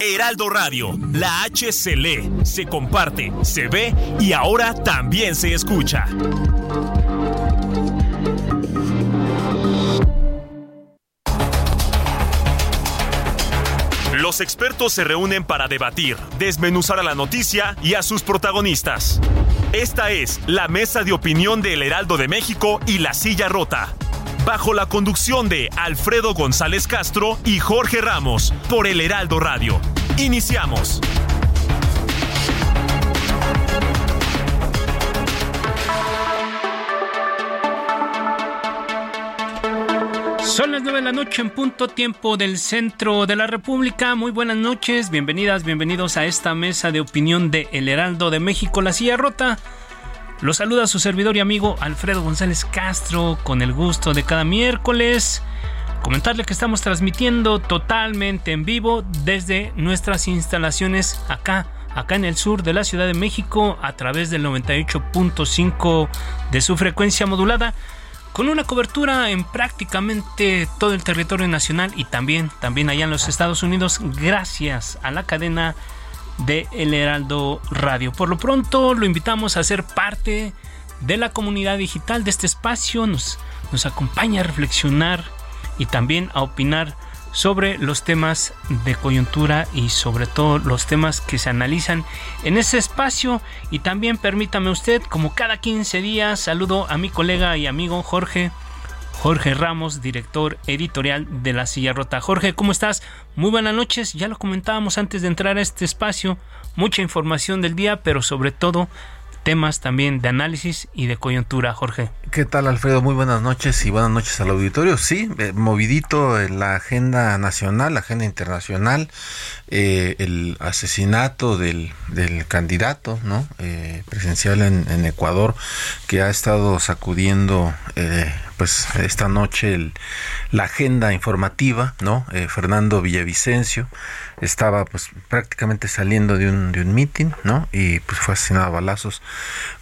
Heraldo Radio, la H se lee, se comparte, se ve y ahora también se escucha. Los expertos se reúnen para debatir, desmenuzar a la noticia y a sus protagonistas. Esta es la mesa de opinión del Heraldo de México y La Silla Rota. Bajo la conducción de Alfredo González Castro y Jorge Ramos por el Heraldo Radio. Iniciamos. Son las 9 de la noche en punto tiempo del centro de la República. Muy buenas noches, bienvenidas, bienvenidos a esta mesa de opinión de El Heraldo de México, La Silla Rota. Los saluda su servidor y amigo Alfredo González Castro con el gusto de cada miércoles. Comentarle que estamos transmitiendo totalmente en vivo desde nuestras instalaciones acá, acá en el sur de la Ciudad de México a través del 98.5 de su frecuencia modulada con una cobertura en prácticamente todo el territorio nacional y también, también allá en los Estados Unidos gracias a la cadena de El Heraldo Radio. Por lo pronto lo invitamos a ser parte de la comunidad digital de este espacio, nos, nos acompaña a reflexionar y también a opinar sobre los temas de coyuntura y sobre todo los temas que se analizan en ese espacio. Y también permítame usted, como cada 15 días, saludo a mi colega y amigo Jorge. Jorge Ramos, director editorial de La Silla Rota. Jorge, ¿cómo estás? Muy buenas noches. Ya lo comentábamos antes de entrar a este espacio. Mucha información del día, pero sobre todo temas también de análisis y de coyuntura, Jorge. ¿Qué tal, Alfredo? Muy buenas noches y buenas noches al auditorio. Sí, eh, movidito en la agenda nacional, la agenda internacional, eh, el asesinato del, candidato ¿no? Eh, presidencial en, Ecuador, que ha estado sacudiendo pues esta noche la agenda informativa, ¿no? Fernando Villavicencio estaba pues prácticamente saliendo de un, de un meeting, ¿no? Y pues fue asesinado a balazos.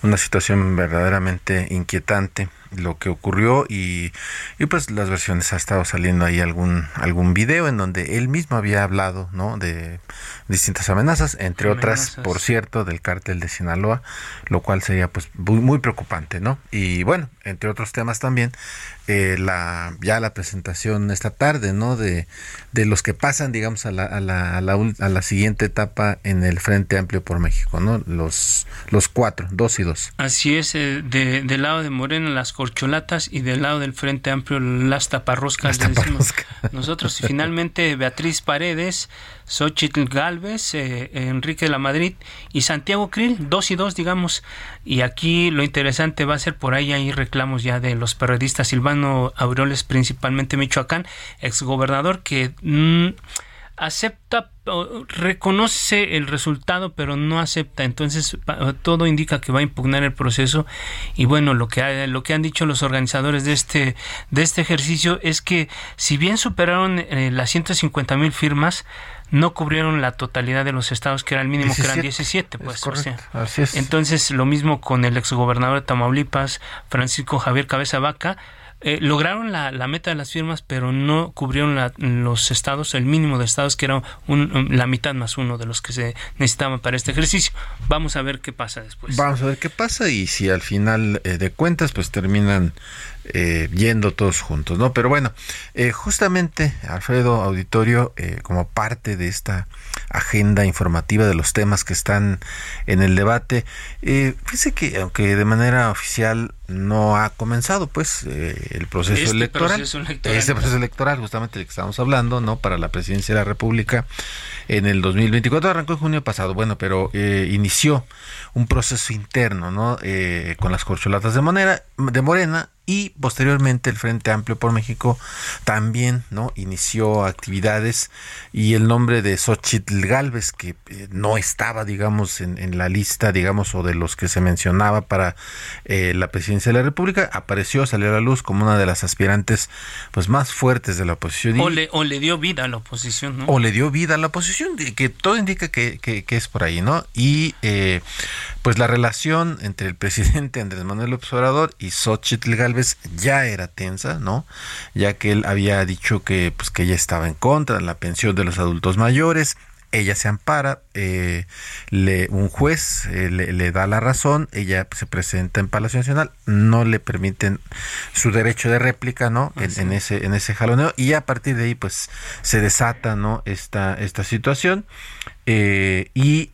Una situación verdaderamente inquietante lo que ocurrió y, y, pues las versiones ha estado saliendo ahí algún algún video en donde él mismo había hablado no de distintas amenazas entre otras por cierto del cártel de Sinaloa lo cual sería pues muy, muy preocupante no y bueno entre otros temas también eh, la ya la presentación esta tarde no de, de los que pasan digamos a la, a la, a la, a la siguiente etapa en el Frente Amplio por México no los los cuatro dos y dos. Así es eh, de, del lado de Morena las corcholatas y del lado del Frente Amplio las taparroscas. nosotros. Y finalmente Beatriz Paredes Xochitl Galvez, eh, Enrique de la Madrid y Santiago Krill, dos y dos, digamos. Y aquí lo interesante va a ser por ahí, hay reclamos ya de los periodistas Silvano Aureoles, principalmente Michoacán, exgobernador, que mm, acepta, reconoce el resultado, pero no acepta. Entonces, todo indica que va a impugnar el proceso. Y bueno, lo que, lo que han dicho los organizadores de este, de este ejercicio es que, si bien superaron eh, las 150 mil firmas, no cubrieron la totalidad de los estados, que era el mínimo, que eran 17. Pues, Entonces, lo mismo con el exgobernador de Tamaulipas, Francisco Javier Cabeza Vaca, eh, lograron la, meta de las firmas, pero no cubrieron los estados, el mínimo de estados, que era la mitad más uno de los que se necesitaban para este ejercicio. Vamos a ver qué pasa después. Vamos a ver qué pasa y si al final eh, de cuentas, pues terminan eh, yendo todos juntos, ¿no? Pero bueno, eh, justamente, Alfredo Auditorio, eh, como parte de esta agenda informativa de los temas que están en el debate, fíjese que aunque de manera oficial no ha comenzado, pues, el proceso, este electoral, proceso electoral, este proceso electoral, justamente del que estamos hablando, ¿no? Para la presidencia de la República en el 2024, arrancó en junio pasado, bueno, pero inició un proceso interno, ¿no? con las corcholatas de, manera, de Morena y posteriormente el Frente Amplio por México también no inició actividades y el nombre de Xochitl Galvez que eh, no estaba digamos en, la lista digamos o de los que se mencionaba para eh, la presidencia de la República apareció salió a la luz como una de las aspirantes pues más fuertes de la oposición o le, o le dio vida a la oposición ¿no? o le dio vida a la oposición que todo indica que, que, es por ahí no y eh, pues la relación entre el presidente Andrés Manuel López Obrador y Xochitl Galvez ya era tensa, ¿no? Ya que él había dicho que, pues, que ella estaba en contra de la pensión de los adultos mayores, ella se ampara, eh, le, un juez eh, le, da la razón, ella se presenta en Palacio Nacional, no le permiten su derecho de réplica, ¿no? En, ese en ese jaloneo y a partir de ahí pues se desata, ¿no? Esta esta situación eh, y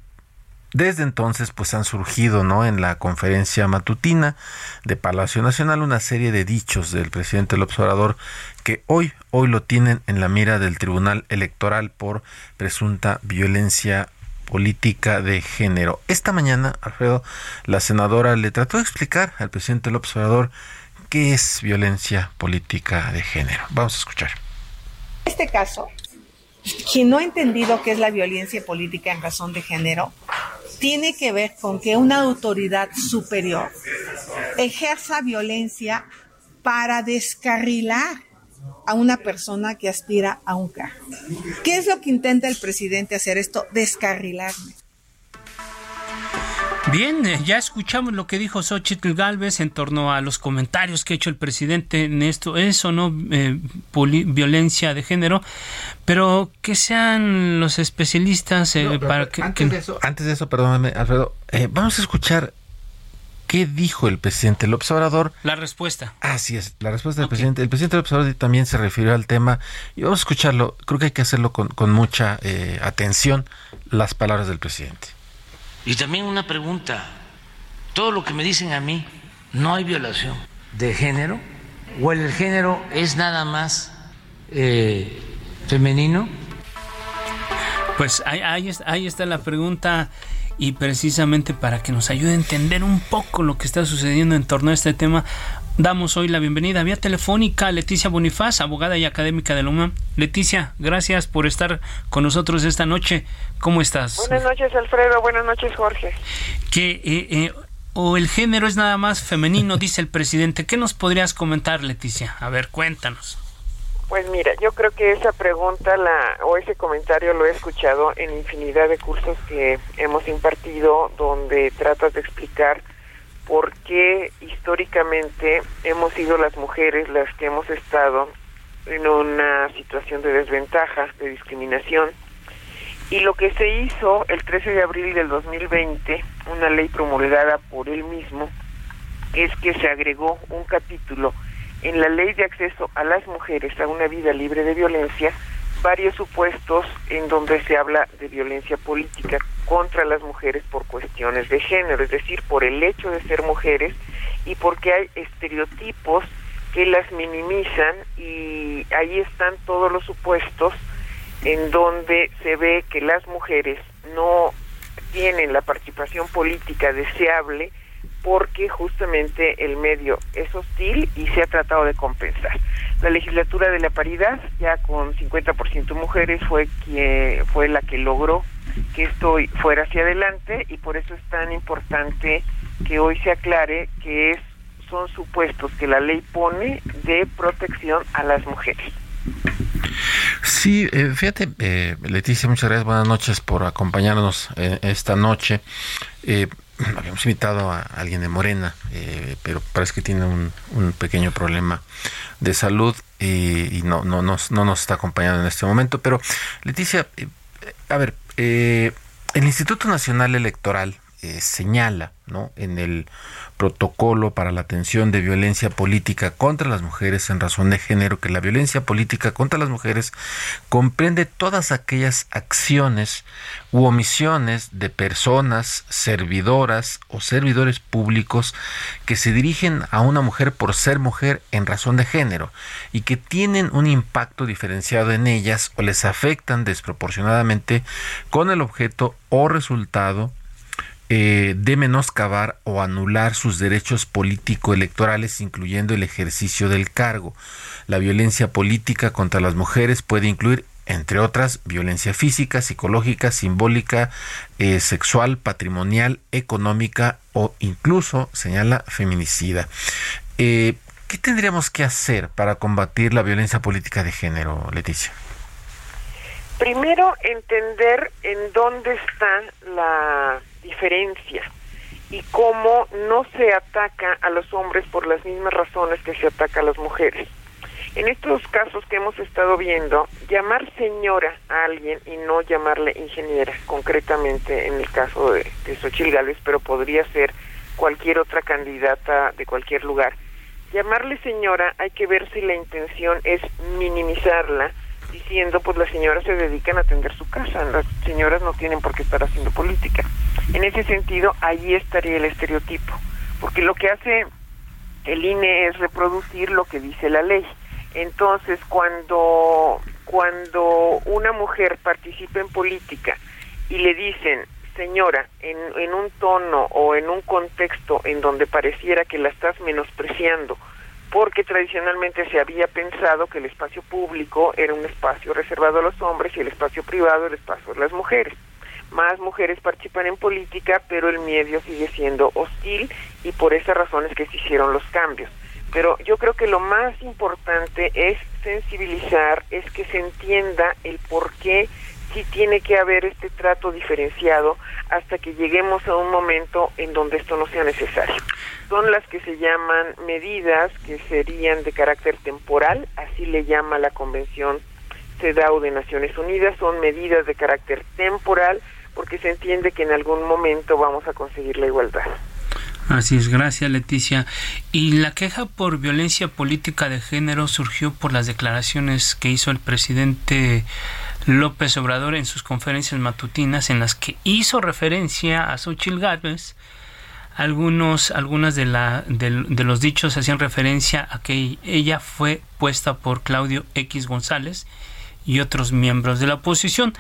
desde entonces, pues han surgido, ¿no? En la conferencia matutina de Palacio Nacional una serie de dichos del presidente López Obrador que hoy, hoy lo tienen en la mira del Tribunal Electoral por presunta violencia política de género. Esta mañana, Alfredo, la senadora le trató de explicar al presidente López Obrador qué es violencia política de género. Vamos a escuchar. Este caso, quien no ha entendido qué es la violencia política en razón de género, tiene que ver con que una autoridad superior ejerza violencia para descarrilar a una persona que aspira a un cargo. ¿Qué es lo que intenta el presidente hacer esto? Descarrilarme. Bien, eh, ya escuchamos lo que dijo Xochitl Galvez en torno a los comentarios que ha hecho el presidente en esto, eso no eh, violencia de género, pero que sean los especialistas eh, para que antes, De eso, antes de eso, perdóname, Alfredo, vamos a escuchar qué dijo el presidente López Obrador. La respuesta. Así es, la respuesta del presidente. El presidente López Obrador también se refirió al tema y vamos a escucharlo. Creo que hay que hacerlo con, con mucha atención las palabras del presidente. Y también una pregunta, todo lo que me dicen a mí, ¿no hay violación de género? ¿O el género es nada más eh, femenino? Pues ahí, ahí, está la pregunta y precisamente para que nos ayude a entender un poco lo que está sucediendo en torno a este tema, damos hoy la bienvenida vía telefónica a Leticia Bonifaz, abogada y académica de la UNAM. Leticia, gracias por estar con nosotros esta noche. ¿Cómo estás? Buenas noches, Alfredo. Buenas noches, Jorge. Que eh, eh, o el género es nada más femenino, dice el presidente. ¿Qué nos podrías comentar, Leticia? A ver, cuéntanos. Pues mira, yo creo que esa pregunta la o ese comentario lo he escuchado en infinidad de cursos que hemos impartido donde tratas de explicar por qué históricamente hemos sido las mujeres las que hemos estado en una situación de desventaja, de discriminación. Y lo que se hizo el 13 de abril del 2020, una ley promulgada por él mismo, es que se agregó un capítulo en la ley de acceso a las mujeres a una vida libre de violencia varios supuestos en donde se habla de violencia política contra las mujeres por cuestiones de género, es decir, por el hecho de ser mujeres y porque hay estereotipos que las minimizan y ahí están todos los supuestos en donde se ve que las mujeres no tienen la participación política deseable porque justamente el medio es hostil y se ha tratado de compensar. La legislatura de la paridad, ya con 50% mujeres, fue, quien, fue la que logró que esto fuera hacia adelante y por eso es tan importante que hoy se aclare que es, son supuestos que la ley pone de protección a las mujeres. Sí, eh, fíjate, eh, Leticia, muchas gracias, buenas noches por acompañarnos eh, esta noche. Eh, habíamos invitado a alguien de Morena, eh, pero parece que tiene un, pequeño problema de salud y, no, no, nos, no nos está acompañando en este momento. Pero, Leticia, eh, a ver, eh, el Instituto Nacional Electoral señala ¿no? en el protocolo para la atención de violencia política contra las mujeres en razón de género, que la violencia política contra las mujeres comprende todas aquellas acciones u omisiones de personas, servidoras o servidores públicos que se dirigen a una mujer por ser mujer en razón de género y que tienen un impacto diferenciado en ellas o les afectan desproporcionadamente con el objeto o resultado eh, de menoscabar o anular sus derechos político-electorales, incluyendo el ejercicio del cargo. La violencia política contra las mujeres puede incluir entre otras, violencia física, psicológica, simbólica, eh, sexual, patrimonial, económica o incluso, señala, feminicida. Eh, ¿Qué tendríamos que hacer para combatir la violencia política de género, Leticia? Primero, entender en dónde está la diferencia y cómo no se ataca a los hombres por las mismas razones que se ataca a las mujeres. En estos casos que hemos estado viendo, llamar señora a alguien y no llamarle ingeniera, concretamente en el caso de, de Gálvez, pero podría ser cualquier otra candidata de cualquier lugar. Llamarle señora hay que ver si la intención es minimizarla, diciendo pues las señoras se dedican a atender su casa, las señoras no tienen por qué estar haciendo política. En ese sentido, ahí estaría el estereotipo, porque lo que hace el INE es reproducir lo que dice la ley. Entonces, cuando, cuando una mujer participa en política y le dicen, señora, en, en un tono o en un contexto en donde pareciera que la estás menospreciando, porque tradicionalmente se había pensado que el espacio público era un espacio reservado a los hombres y el espacio privado el espacio de las mujeres. Más mujeres participan en política, pero el medio sigue siendo hostil y por esas razones que se hicieron los cambios pero yo creo que lo más importante es sensibilizar, es que se entienda el por qué sí tiene que haber este trato diferenciado hasta que lleguemos a un momento en donde esto no sea necesario. Son las que se llaman medidas que serían de carácter temporal, así le llama la Convención CEDAW de Naciones Unidas, son medidas de carácter temporal porque se entiende que en algún momento vamos a conseguir la igualdad. Así es, gracias Leticia. Y la queja por violencia política de género surgió por las declaraciones que hizo el presidente López Obrador en sus conferencias matutinas en las que hizo referencia a Xochitl Gálvez. Algunos, algunas de, la, de, de los dichos hacían referencia a que ella fue puesta por Claudio X González y otros miembros de la oposición.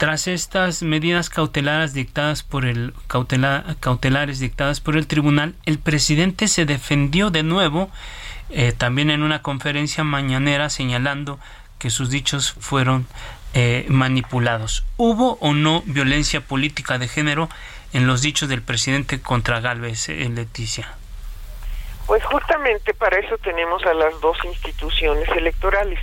Tras estas medidas cautelares dictadas por el cautelares dictadas por el tribunal, el presidente se defendió de nuevo eh, también en una conferencia mañanera señalando que sus dichos fueron eh, manipulados. ¿Hubo o no violencia política de género en los dichos del presidente contra Galvez, eh, Leticia? Pues justamente para eso tenemos a las dos instituciones electorales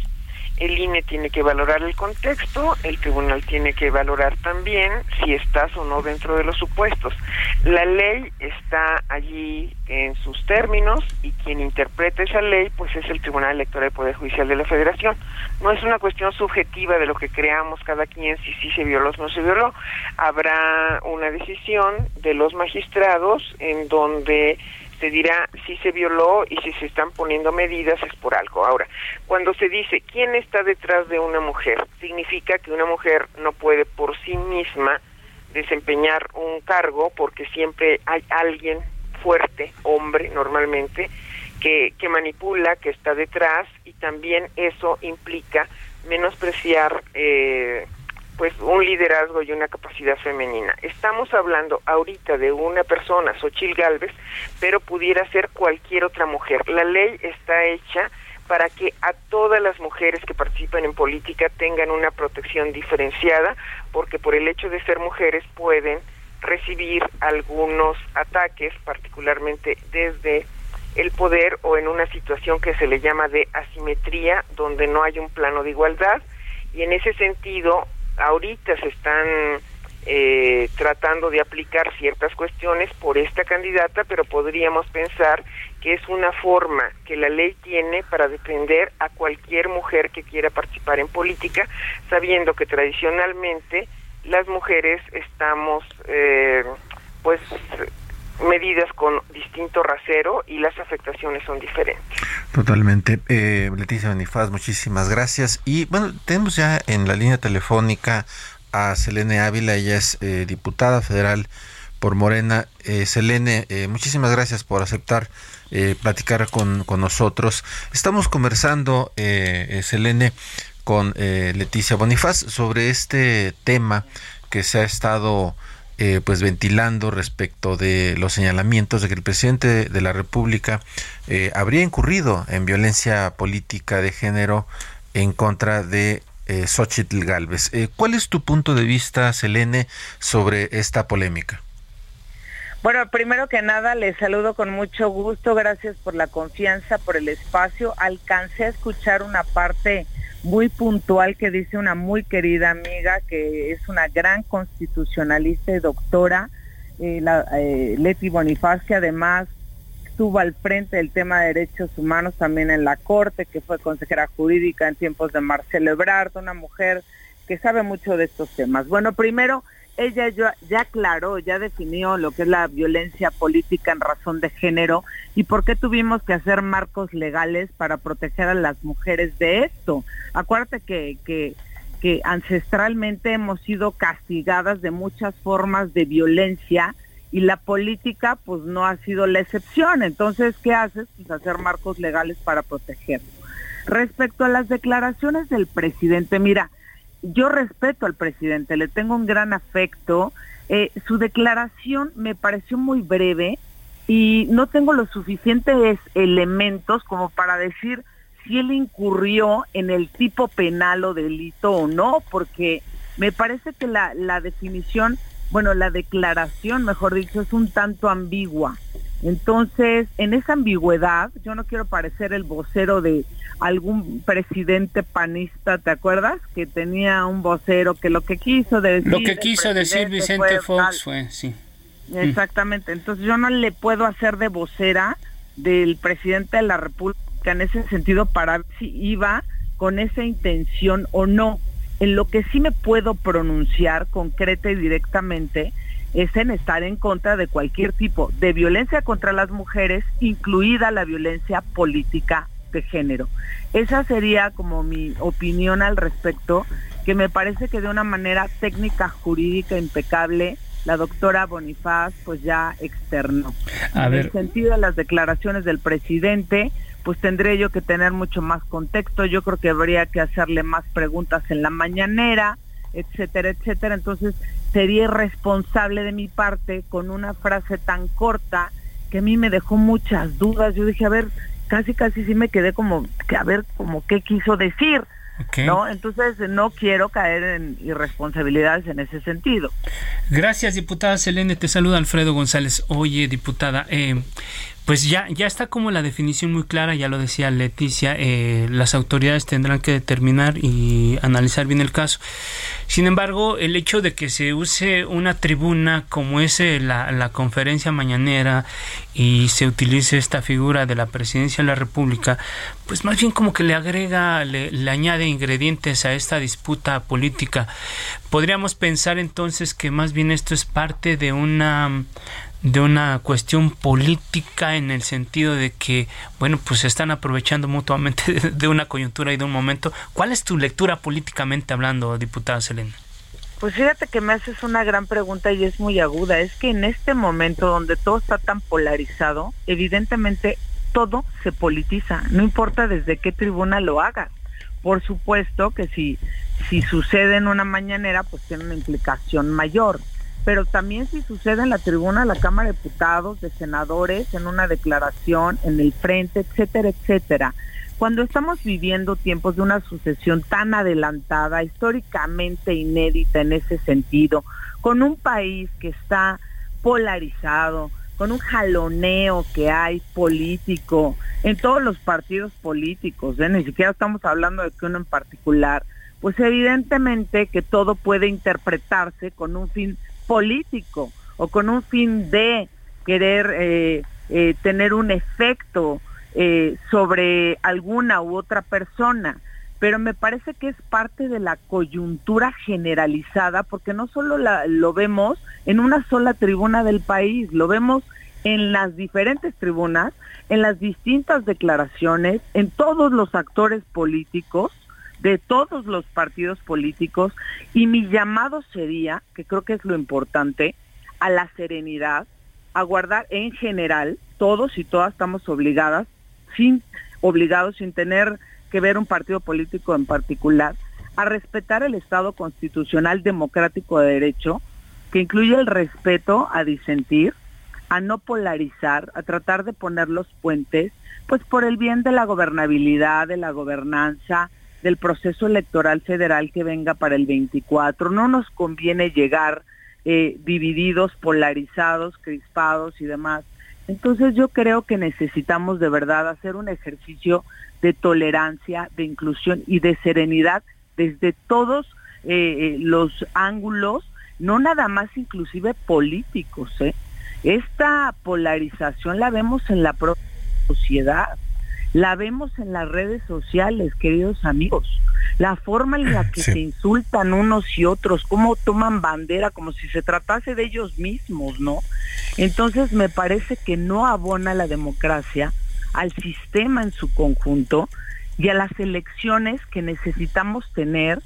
el INE tiene que valorar el contexto, el tribunal tiene que valorar también si estás o no dentro de los supuestos. La ley está allí en sus términos y quien interpreta esa ley pues es el Tribunal Electoral del Poder Judicial de la Federación. No es una cuestión subjetiva de lo que creamos cada quien si sí se violó o no se violó. Habrá una decisión de los magistrados en donde se dirá si se violó y si se están poniendo medidas es por algo. Ahora, cuando se dice quién está detrás de una mujer, significa que una mujer no puede por sí misma desempeñar un cargo porque siempre hay alguien fuerte, hombre normalmente, que, que manipula, que está detrás y también eso implica menospreciar eh, pues un liderazgo y una capacidad femenina. Estamos hablando ahorita de una persona, Xochil Galvez, pero pudiera ser cualquier otra mujer. La ley está hecha para que a todas las mujeres que participan en política tengan una protección diferenciada, porque por el hecho de ser mujeres pueden recibir algunos ataques, particularmente desde el poder o en una situación que se le llama de asimetría, donde no hay un plano de igualdad, y en ese sentido ahorita se están eh, tratando de aplicar ciertas cuestiones por esta candidata, pero podríamos pensar que es una forma que la ley tiene para defender a cualquier mujer que quiera participar en política, sabiendo que tradicionalmente las mujeres estamos, eh, pues, medidas con distinto rasero y las afectaciones son diferentes. Totalmente. Eh, Leticia Benifaz, muchísimas gracias. Y bueno, tenemos ya en la línea telefónica a Selene Ávila, ella es eh, diputada federal por Morena. Eh, Selene, eh, muchísimas gracias por aceptar platicar con, con, nosotros. Estamos conversando, Selene, con Leticia Bonifaz sobre este tema que se ha estado eh, pues ventilando respecto de los señalamientos de que el presidente de la República eh, habría incurrido en violencia política de género en contra de eh, Xochitl Galvez. Eh, ¿Cuál es tu punto de vista, Selene, sobre esta polémica? Bueno, primero que nada, les saludo con mucho gusto. Gracias por la confianza, por el espacio. Alcancé a escuchar una parte muy puntual que dice una muy querida amiga que es una gran constitucionalista y doctora, eh, la, eh, Leti Bonifaz, que además estuvo al frente del tema de derechos humanos también en la Corte, que fue consejera jurídica en tiempos de Marcelo Ebrard, una mujer que sabe mucho de estos temas. Bueno, primero, ella ya, ya aclaró, ya definió lo que es la violencia política en razón de género y por qué tuvimos que hacer marcos legales para proteger a las mujeres de esto. Acuérdate que, que, que ancestralmente hemos sido castigadas de muchas formas de violencia y la política pues no ha sido la excepción. Entonces, ¿qué haces? Pues hacer marcos legales para protegerlo. Respecto a las declaraciones del presidente, mira, yo respeto al presidente, le tengo un gran afecto. Eh, su declaración me pareció muy breve y no tengo los suficientes elementos como para decir si él incurrió en el tipo penal o delito o no, porque me parece que la, la definición, bueno, la declaración, mejor dicho, es un tanto ambigua. Entonces, en esa ambigüedad, yo no quiero parecer el vocero de algún presidente panista, ¿te acuerdas? Que tenía un vocero que lo que quiso decir... Lo que quiso decir Vicente Fox fue, sí. Exactamente, entonces yo no le puedo hacer de vocera del presidente de la República en ese sentido para ver si iba con esa intención o no. En lo que sí me puedo pronunciar concreta y directamente es en estar en contra de cualquier tipo de violencia contra las mujeres, incluida la violencia política de género. Esa sería como mi opinión al respecto, que me parece que de una manera técnica jurídica impecable la doctora Bonifaz pues ya externó. en el sentido de las declaraciones del presidente, pues tendré yo que tener mucho más contexto, yo creo que habría que hacerle más preguntas en la mañanera, etcétera, etcétera. Entonces sería irresponsable de mi parte con una frase tan corta que a mí me dejó muchas dudas. Yo dije, a ver, casi casi sí me quedé como que a ver como qué quiso decir. ¿No? Entonces no quiero caer en irresponsabilidades en ese sentido. Gracias, diputada Selene. Te saluda Alfredo González. Oye, diputada, eh, pues ya, ya está como la definición muy clara, ya lo decía Leticia, eh, las autoridades tendrán que determinar y analizar bien el caso. Sin embargo, el hecho de que se use una tribuna como es eh, la, la conferencia mañanera y se utilice esta figura de la presidencia de la República, pues más bien como que le agrega, le, le añade ingredientes a esta disputa política. Podríamos pensar entonces que más bien esto es parte de una de una cuestión política en el sentido de que, bueno, pues se están aprovechando mutuamente de, una coyuntura y de un momento. ¿Cuál es tu lectura políticamente hablando, diputada Selena? Pues fíjate que me haces una gran pregunta y es muy aguda. Es que en este momento donde todo está tan polarizado, evidentemente todo se politiza, no importa desde qué tribuna lo hagas. Por supuesto que si, si sucede en una mañanera, pues tiene una implicación mayor pero también si sucede en la tribuna de la Cámara de Diputados, de senadores, en una declaración, en el frente, etcétera, etcétera. Cuando estamos viviendo tiempos de una sucesión tan adelantada, históricamente inédita en ese sentido, con un país que está polarizado, con un jaloneo que hay político en todos los partidos políticos, ¿eh? ni siquiera estamos hablando de que uno en particular, pues evidentemente que todo puede interpretarse con un fin político o con un fin de querer eh, eh, tener un efecto eh, sobre alguna u otra persona. Pero me parece que es parte de la coyuntura generalizada, porque no solo lo vemos en una sola tribuna del país, lo vemos en las diferentes tribunas, en las distintas declaraciones, en todos los actores políticos, de todos los partidos políticos y mi llamado sería, que creo que es lo importante, a la serenidad, a guardar en general, todos y todas estamos obligadas, sin obligados, sin tener que ver un partido político en particular, a respetar el Estado constitucional democrático de derecho, que incluye el respeto a disentir, a no polarizar, a tratar de poner los puentes, pues por el bien de la gobernabilidad, de la gobernanza, del proceso electoral federal que venga para el 24. No nos conviene llegar eh, divididos, polarizados, crispados y demás. Entonces yo creo que necesitamos de verdad hacer un ejercicio de tolerancia, de inclusión y de serenidad desde todos eh, eh, los ángulos, no nada más inclusive políticos. Esta polarización la vemos en la propia sociedad, la vemos en las redes sociales, queridos amigos. La forma en la que se insultan unos y otros, cómo toman bandera como si se tratase de ellos mismos, ¿no? Entonces me parece que no abona la democracia al sistema en su conjunto y a las elecciones que necesitamos tener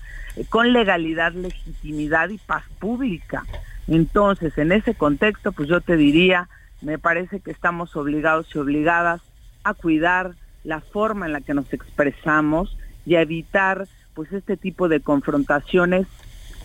con legalidad, legitimidad y paz pública. Entonces, en ese contexto, pues yo te diría, me parece que estamos obligados y obligadas a cuidar la forma en la que nos expresamos y a evitar pues este tipo de confrontaciones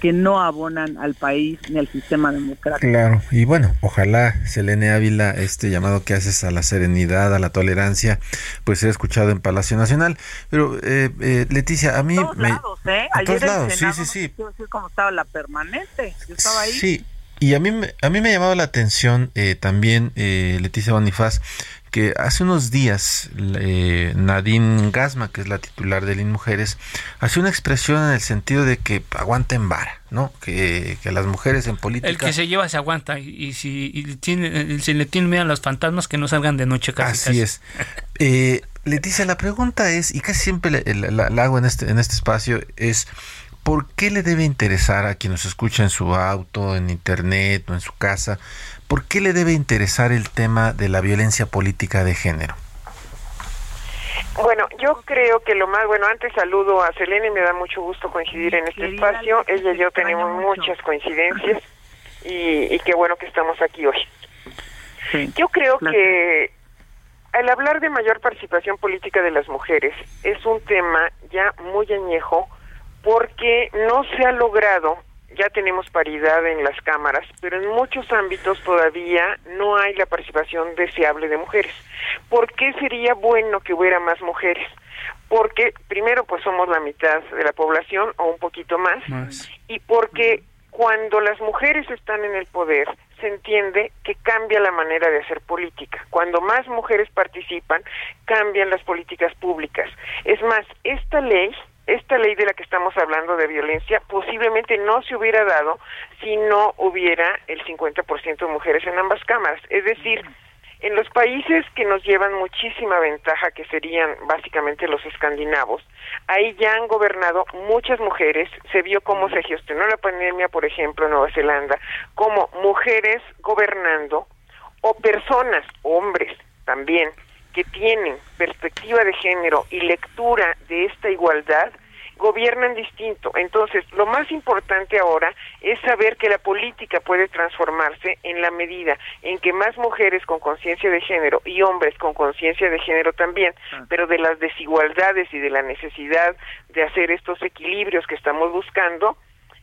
que no abonan al país ni al sistema democrático. Claro, y bueno, ojalá, Selene Ávila, este llamado que haces a la serenidad, a la tolerancia, pues sea escuchado en Palacio Nacional. Pero, eh, eh, Leticia, a mí... Todos me, lados, ¿eh? A Ayer todos en lados, sí, sí, no sí. quiero decir cómo estaba la permanente. Yo estaba ahí. Sí, y a mí, me- a mí me ha llamado la atención eh, también, eh, Leticia Bonifaz, que hace unos días eh, Nadine Gasma, que es la titular de LIN Mujeres, hace una expresión en el sentido de que aguanten vara, ¿no? Que, que las mujeres en política... El que se lleva se aguanta y, si y tiene, eh, si le tienen miedo a los fantasmas que no salgan de noche casi. Así casi. es. Eh, Leticia, la pregunta es, y casi siempre la, la- la- la hago en este, en este espacio, es ¿por qué le debe interesar a quien nos escucha en su auto, en internet o en su casa? ¿Por qué le debe interesar el tema de la violencia política de género? Bueno, yo creo que lo más, bueno, antes saludo a Selene y me da mucho gusto coincidir en este Querida espacio. Ella y yo tenemos mucho. muchas coincidencias y, y qué bueno que estamos aquí hoy. Sí. Yo creo Claro. que al hablar de mayor participación política de las mujeres es un tema ya muy añejo porque no se ha logrado, ya tenemos paridad en las cámaras, pero en muchos ámbitos todavía no hay la participación deseable de mujeres. ¿Por qué sería bueno que hubiera más mujeres? Porque primero pues somos la mitad de la población o un poquito más Más. y porque cuando las mujeres están en el poder se entiende que cambia la manera de hacer política. Cuando más mujeres participan, cambian las políticas públicas. Es más, esta ley, esta ley de la que estamos hablando de violencia, posiblemente no se hubiera dado si no hubiera el 50% de mujeres en ambas cámaras. Es decir, en los países que nos llevan muchísima ventaja, que serían básicamente los escandinavos, ahí ya han gobernado muchas mujeres, se vio cómo se gestionó la pandemia, por ejemplo, en Nueva Zelanda, como mujeres gobernando o personas, hombres también, que tienen perspectiva de género y lectura de esta igualdad, gobiernan distinto. Entonces, lo más importante ahora es saber que la política puede transformarse en la medida en que más mujeres con conciencia de género y hombres con conciencia de género también, pero de las desigualdades y de la necesidad de hacer estos equilibrios que estamos buscando,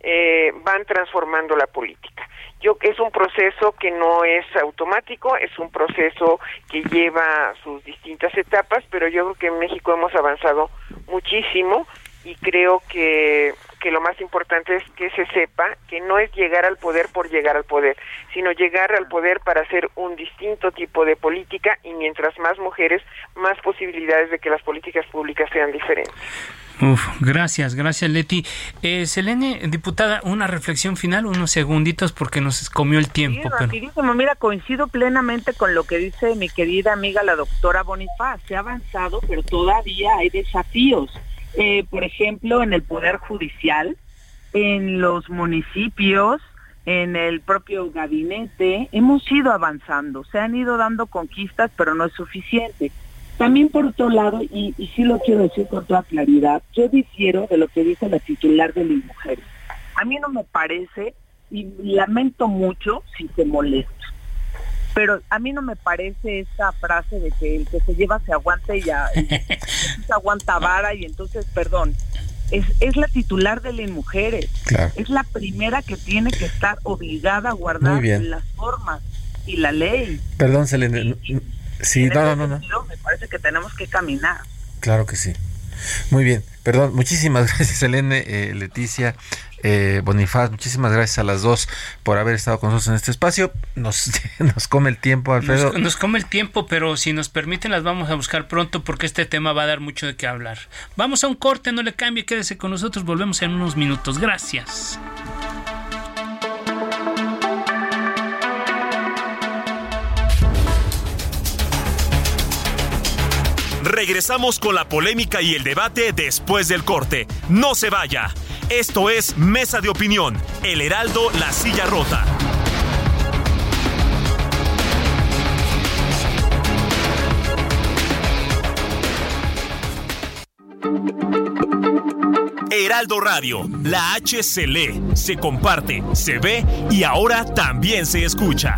eh, van transformando la política. Yo es un proceso que no es automático, es un proceso que lleva sus distintas etapas, pero yo creo que en México hemos avanzado muchísimo y creo que, que lo más importante es que se sepa que no es llegar al poder por llegar al poder, sino llegar al poder para hacer un distinto tipo de política y mientras más mujeres, más posibilidades de que las políticas públicas sean diferentes. Uf, gracias, gracias Leti. Eh, Selene, diputada, una reflexión final, unos segunditos porque nos comió el Sí, tiempo. pero- rapidísimo. Mira, coincido plenamente con lo que dice mi querida amiga la doctora Bonifaz. Se ha avanzado, pero todavía hay desafíos. Eh, por ejemplo, en el Poder Judicial, en los municipios, en el propio gabinete, hemos ido avanzando. Se han ido dando conquistas, pero no es suficiente. También por otro lado, y, y sí lo quiero decir con toda claridad, yo difiero de lo que dice la titular de las mujeres. A mí no me parece, y lamento mucho si se molesta, pero a mí no me parece esta frase de que el que se lleva se aguanta y ya se aguanta vara y entonces, perdón, es, es la titular de las mujeres. Es la primera que tiene que estar obligada a guardar las formas y la ley. Perdón, Selene. Sí, no, no, no. Me parece que tenemos que caminar. Claro que sí. Muy bien, perdón, muchísimas gracias Selene, eh, Leticia, eh, Bonifaz, muchísimas gracias a las dos por haber estado con nosotros en este espacio. Nos, nos come el tiempo, Alfredo. Nos, come el tiempo, pero si nos permiten las vamos a buscar pronto porque este tema va a dar mucho de qué hablar. Vamos a un corte, no le cambie, quédese con nosotros, volvemos en unos minutos. Gracias. Regresamos con la polémica y el debate después del corte. No se vaya. Esto es Mesa de Opinión, El Heraldo, La Silla Rota. Heraldo Radio, la H se lee, se comparte, se ve y ahora también se escucha.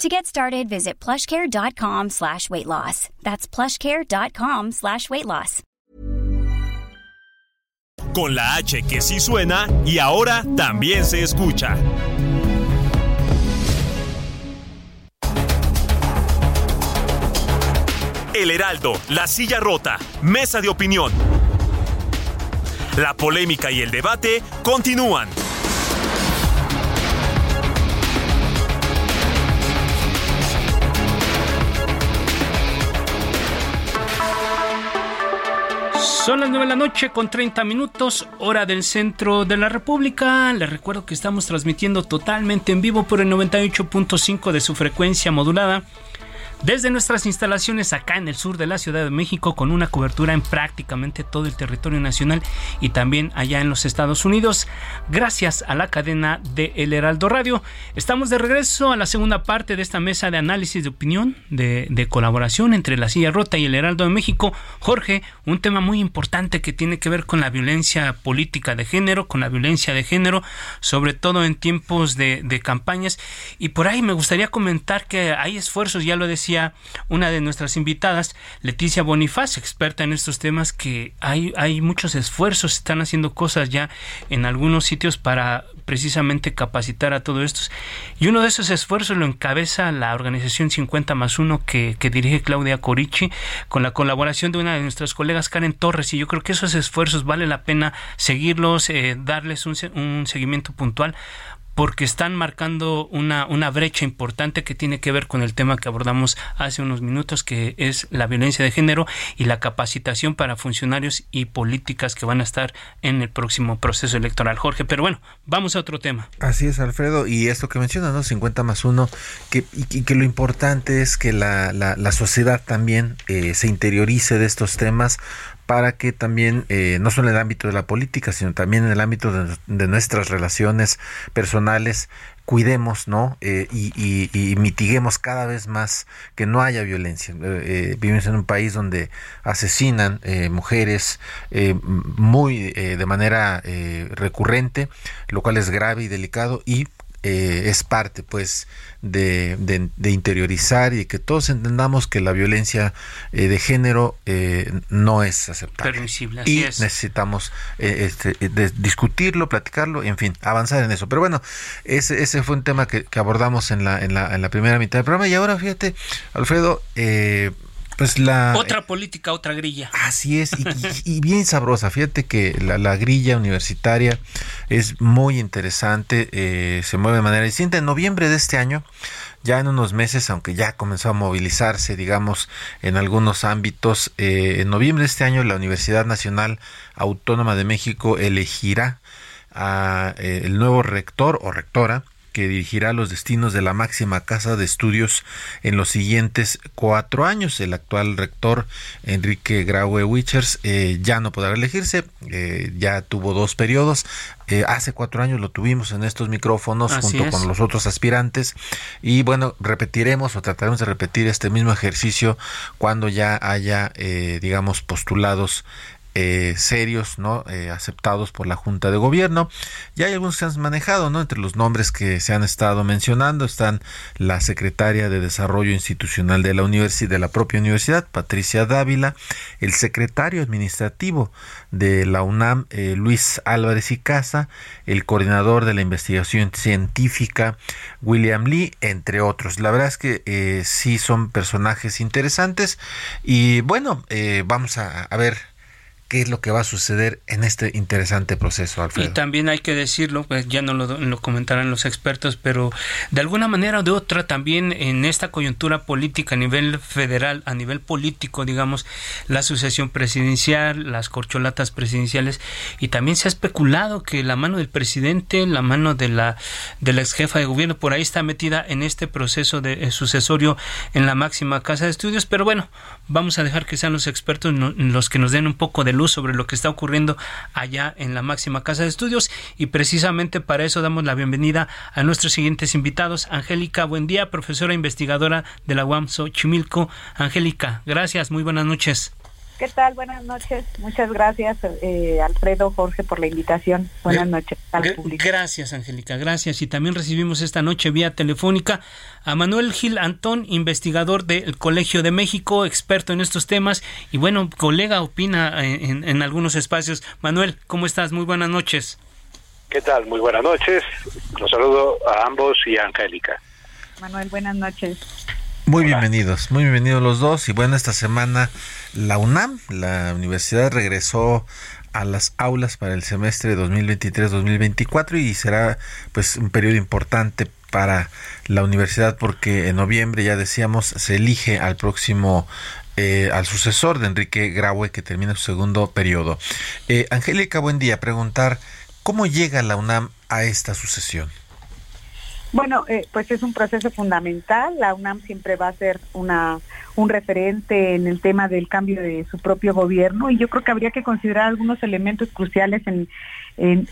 To get started, visit plushcare.com slash weight loss. That's plushcare.com slash weight loss. Con la H que sí suena y ahora también se escucha. El Heraldo, La Silla Rota, Mesa de Opinión. La polémica y el debate continúan. Son las 9 de la noche con 30 minutos, hora del centro de la República. Les recuerdo que estamos transmitiendo totalmente en vivo por el 98.5 de su frecuencia modulada desde nuestras instalaciones acá en el sur de la Ciudad de México con una cobertura en prácticamente todo el territorio nacional y también allá en los Estados Unidos gracias a la cadena de El Heraldo Radio. Estamos de regreso a la segunda parte de esta mesa de análisis de opinión de, colaboración entre la silla rota y el Heraldo de México. Jorge, un tema muy importante que tiene que ver con la violencia política de género, con la violencia de género, sobre todo en tiempos de campañas. Y por ahí me gustaría comentar que hay esfuerzos, ya lo decía, una de nuestras invitadas, Leticia Bonifaz, experta en estos temas, que hay, hay muchos esfuerzos, están haciendo cosas ya en algunos sitios para precisamente capacitar a todos estos. Y uno de esos esfuerzos lo encabeza la organización 50 más 1 que, dirige Claudia Corici con la colaboración de una de nuestras colegas Karen Torres. Y yo creo que esos esfuerzos vale la pena seguirlos, eh, darles un, un seguimiento puntual porque están marcando una, una brecha importante que tiene que ver con el tema que abordamos hace unos minutos, que es la violencia de género y la capacitación para funcionarios y políticas que van a estar en el próximo proceso electoral. Jorge, pero bueno, vamos a otro tema. Así es, Alfredo, y esto que mencionas, ¿no? 50 más 1, que, y, que lo importante es que la, la, sociedad también eh, se interiorice de estos temas para que también, eh, no solo en el ámbito de la política, sino también en el ámbito de, nuestras relaciones personales, cuidemos, ¿no? Eh, y, mitiguemos cada vez más que no haya violencia. Eh, vivimos en un país donde asesinan mujeres muy de manera recurrente, lo cual es grave y delicado y es parte, pues, de, de, interiorizar y que todos entendamos que la violencia eh, de género eh, no es aceptable. Permisible, y necesitamos eh, este, discutirlo, platicarlo, en fin, avanzar en eso. Pero bueno, ese, ese fue un tema que, que abordamos en la, en, la, en la primera mitad del programa y ahora fíjate, Alfredo, eh, pues la... Otra política, otra grilla. Así es, y, bien sabrosa. Fíjate que la, grilla universitaria es muy interesante, eh, se mueve de manera distinta. En noviembre de este año, ya en unos meses, aunque ya comenzó a movilizarse, digamos, en algunos ámbitos, eh, en noviembre de este año la Universidad Nacional Autónoma de México elegirá a, eh, el nuevo rector o rectora que dirigirá los destinos de la máxima casa de estudios en los siguientes cuatro años. El actual rector Enrique Graue Wichers eh, ya no podrá elegirse, eh, ya tuvo dos periodos. Eh, hace cuatro años lo tuvimos en estos micrófonos junto con los otros aspirantes y bueno, repetiremos o trataremos de repetir este mismo ejercicio cuando ya haya, digamos, postulados eh, serios, ¿no? Eh, aceptados por la Junta de Gobierno. Ya hay algunos que han manejado, ¿no? Entre los nombres que se han estado mencionando están la secretaria de Desarrollo Institucional de la Universidad, de la propia universidad, Patricia Dávila, el secretario administrativo de la UNAM, eh, Luis Álvarez y Casa, el coordinador de la investigación científica, William Lee, entre otros. La verdad es que sí son personajes interesantes y bueno, vamos a ver qué es lo que va a suceder en este interesante proceso, Alfredo. Y también hay que decirlo, pues ya no lo, comentarán los expertos, pero de alguna manera o de otra también en esta coyuntura política a nivel federal, a nivel político, digamos, la sucesión presidencial, las corcholatas presidenciales, y también se ha especulado que la mano del presidente, la mano de la, de la ex jefa de gobierno, por ahí está metida en este proceso de eh, sucesorio en la máxima casa de estudios, pero bueno, vamos a dejar que sean los expertos los que nos den un poco de sobre lo que está ocurriendo allá en la máxima casa de estudios y precisamente para eso damos la bienvenida a nuestros siguientes invitados. Angélica, buen día, profesora investigadora de la UAM Xochimilco. Angélica, gracias, muy buenas noches. ¿Qué tal? Buenas noches. Muchas gracias, eh, Alfredo, Jorge, por la invitación. Buenas noches al público. Gracias, Angélica. Gracias. Y también recibimos esta noche vía telefónica a Manuel Gil Antón, investigador del Colegio de México, experto en estos temas y bueno, colega opina en, en algunos espacios. Manuel, ¿cómo estás? Muy buenas noches. ¿Qué tal? Muy buenas noches. Los saludo a ambos y a Angélica. Manuel, buenas noches. Muy bienvenidos, muy bienvenidos los dos. Y bueno, esta semana la UNAM, la universidad, regresó a las aulas para el semestre 2023-2024 y será pues un periodo importante para la universidad porque en noviembre ya decíamos se elige al próximo eh, al sucesor de Enrique Graue que termina su segundo periodo. Eh, Angélica, buen día. Preguntar cómo llega la UNAM a esta sucesión. Bueno, eh, pues es un proceso fundamental. La UNAM siempre va a ser una, un referente en el tema del cambio de su propio gobierno y yo creo que habría que considerar algunos elementos cruciales en,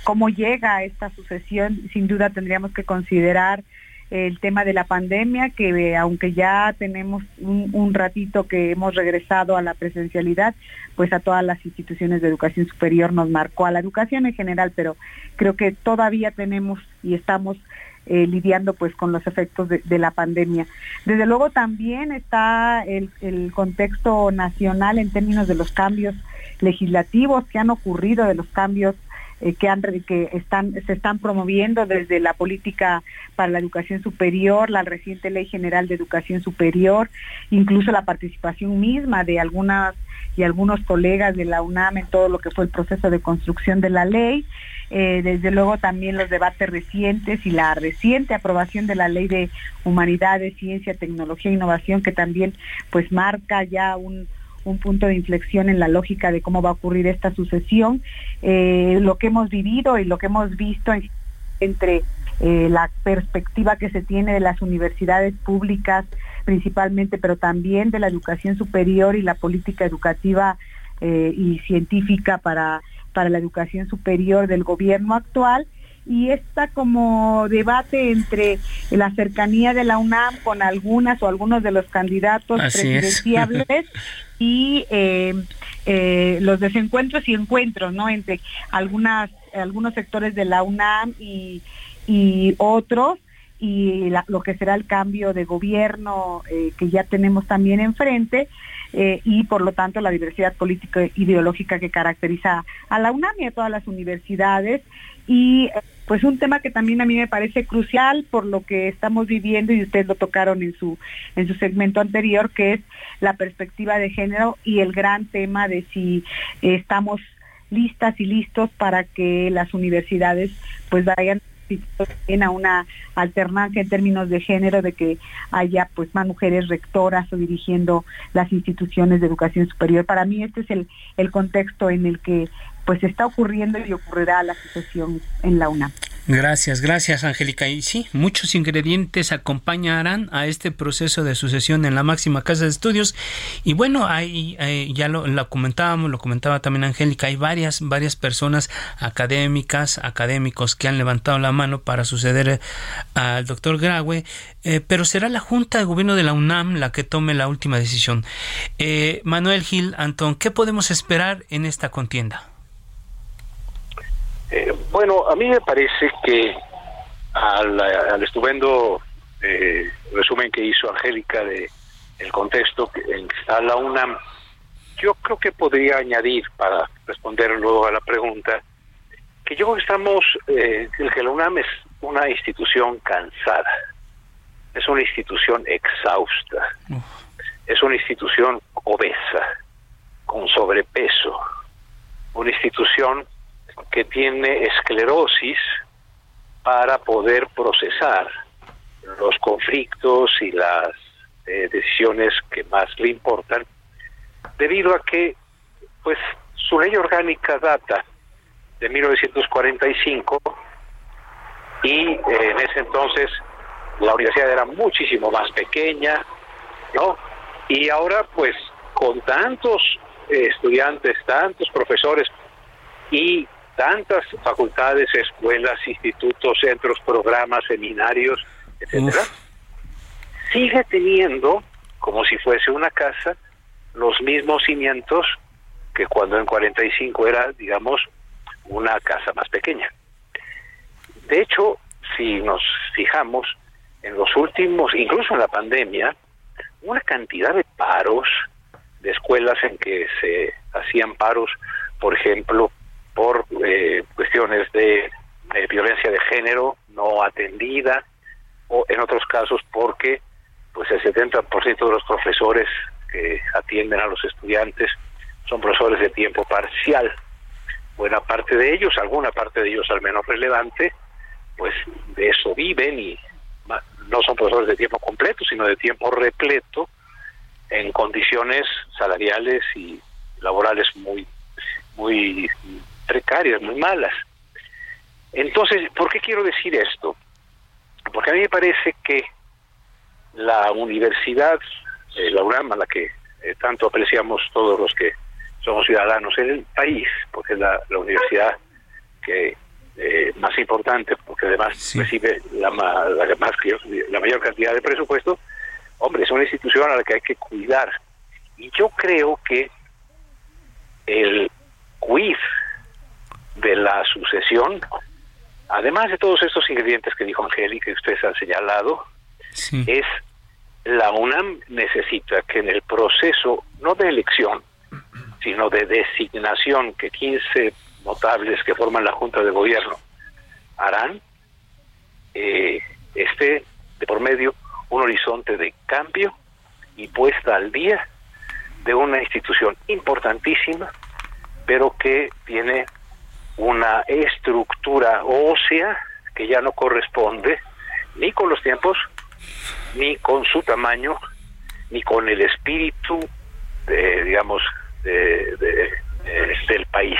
cómo llega esta sucesión. Sin duda tendríamos que considerar el tema de la pandemia, que aunque ya tenemos un, un, ratito que hemos regresado a la presencialidad, pues a todas las instituciones de educación superior nos marcó, a la educación en general, pero creo que todavía tenemos y estamos eh, lidiando pues con los efectos de, la pandemia. Desde luego también está el, contexto nacional en términos de los cambios legislativos que han ocurrido, de los cambios eh, que, que están, se están promoviendo desde la política para la educación superior, la reciente Ley General de Educación Superior, incluso la participación misma de algunas y algunos colegas de la UNAM en todo lo que fue el proceso de construcción de la ley. Eh, desde luego también los debates recientes y la reciente aprobación de la ley de humanidades, ciencia, tecnología e innovación que también pues marca ya un, punto de inflexión en la lógica de cómo va a ocurrir esta sucesión. Eh, lo que hemos vivido y lo que hemos visto entre eh, la perspectiva que se tiene de las universidades públicas principalmente, pero también de la educación superior y la política educativa y científica para para la educación superior del gobierno actual y está como debate entre la cercanía de la UNAM con algunas o algunos de los candidatos presidenciables y eh, eh, los desencuentros y encuentros, ¿no? Entre algunas algunos sectores de la UNAM y, y otros y lo que será el cambio de gobierno eh, que ya tenemos también enfrente eh, y por lo tanto la diversidad política e ideológica que caracteriza a la UNAM y a todas las universidades. Y pues un tema que también a mí me parece crucial por lo que estamos viviendo y ustedes lo tocaron en su en su segmento anterior que es la perspectiva de género y el gran tema de si estamos listas y listos para que las universidades pues vayan a una alternancia en términos de género, de que haya pues más mujeres rectoras o dirigiendo las instituciones de educación superior. Para mí este es el, el contexto en el que pues está ocurriendo y ocurrirá la sucesión en la UNAM. Gracias, gracias Angélica. Y sí, muchos ingredientes acompañarán a este proceso de sucesión en la máxima casa de estudios. Y bueno, hay, ya lo, comentábamos, lo comentaba también Angélica, hay varias, varias personas académicas, académicos que han levantado la mano para suceder al doctor Graue, eh, pero será la Junta de Gobierno de la UNAM la que tome la última decisión. Eh, Manuel Gil, Antón, ¿qué podemos esperar en esta contienda? Eh, bueno, a mí me parece que al, estupendo eh, resumen que hizo Angélica de el contexto en que está la UNAM, yo creo que podría añadir para responder luego a la pregunta que yo creo que estamos, eh, que la UNAM es una institución cansada, es una institución exhausta, es una institución obesa, con sobrepeso, una institución que tiene esclerosis para poder procesar los conflictos y las eh, decisiones que más le importan, debido a que pues su ley orgánica data de 1945 y eh, en ese entonces la universidad era muchísimo más pequeña, ¿no? Y ahora pues con tantos estudiantes, tantos profesores y tantas facultades, escuelas, institutos, centros, programas, seminarios, etcétera, sigue teniendo, como si fuese una casa, los mismos cimientos que cuando en 45 era, digamos, una casa más pequeña. De hecho, si nos fijamos en los últimos, incluso en la pandemia, una cantidad de paros de escuelas en que se hacían paros, por ejemplo, por eh, cuestiones de violencia de género no atendida o en otros casos porque pues el 70% de los profesores que atienden a los estudiantes son profesores de tiempo parcial. Buena parte de ellos, alguna parte de ellos al menos relevante, pues de eso viven y no son profesores de tiempo completo, sino de tiempo repleto en condiciones salariales y laborales muy muy precarias, muy malas. Entonces, ¿por qué quiero decir esto? Porque a mí me parece que la universidad, eh, la UNAM, a la que eh, tanto apreciamos todos los que somos ciudadanos en el país, porque es la, universidad que eh, más importante, porque además recibe la, la, más, la mayor cantidad de presupuesto, hombre, es una institución a la que hay que cuidar. Y yo creo que el quiz de la sucesión, además de todos estos ingredientes que dijo Angélica que ustedes han señalado, es la UNAM necesita que en el proceso, no de elección, sino de designación que 15 notables que forman la Junta de Gobierno harán, eh, esté de por medio un horizonte de cambio y puesta al día de una institución importantísima, pero que tiene una estructura ósea que ya no corresponde ni con los tiempos, ni con su tamaño, ni con el espíritu, de, digamos, de, del país.